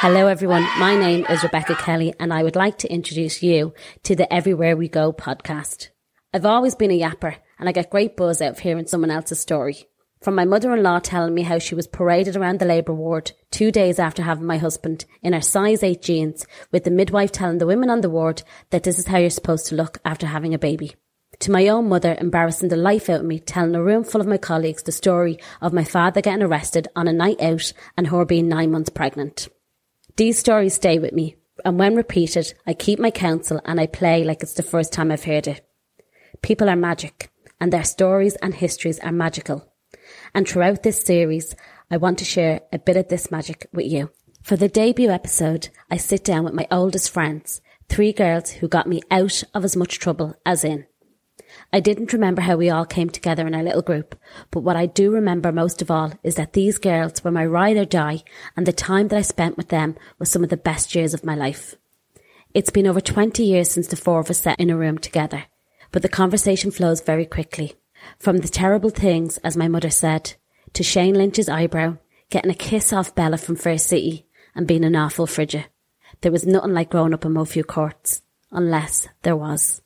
Hello, everyone. My name is Rebecca Kelly, and I would like to introduce you to the Everywhere We Go podcast. I've always been a yapper, and I get great buzz out of hearing someone else's story. From my mother-in-law telling me how she was paraded around the labour ward two days after having my husband in her size 8 jeans, with the midwife telling the women on the ward that this is how you're supposed to look after having a baby. To my own mother embarrassing the life out of me, telling a room full of my colleagues the story of my father getting arrested on a night out and her being nine months pregnant. These stories stay with me, and when repeated, I keep my counsel and I play like it's the first time I've heard it. People are magic, and their stories and histories are magical. And throughout this series, I want to share a bit of this magic with you. For the debut episode, I sit down with my oldest friends, three girls who got me out of as much trouble as in. I didn't remember how we all came together in our little group, but what I do remember most of all is that these girls were my ride or die, and the time that I spent with them was some of the best years of my life. It's been over 20 years since the four of us sat in a room together, but the conversation flows very quickly. From the terrible things, as my mother said, to Shane Lynch's eyebrow, getting a kiss off Bella from Fair City, and being an awful frigid. There was nothing like growing up in Mofew Courts, unless there was.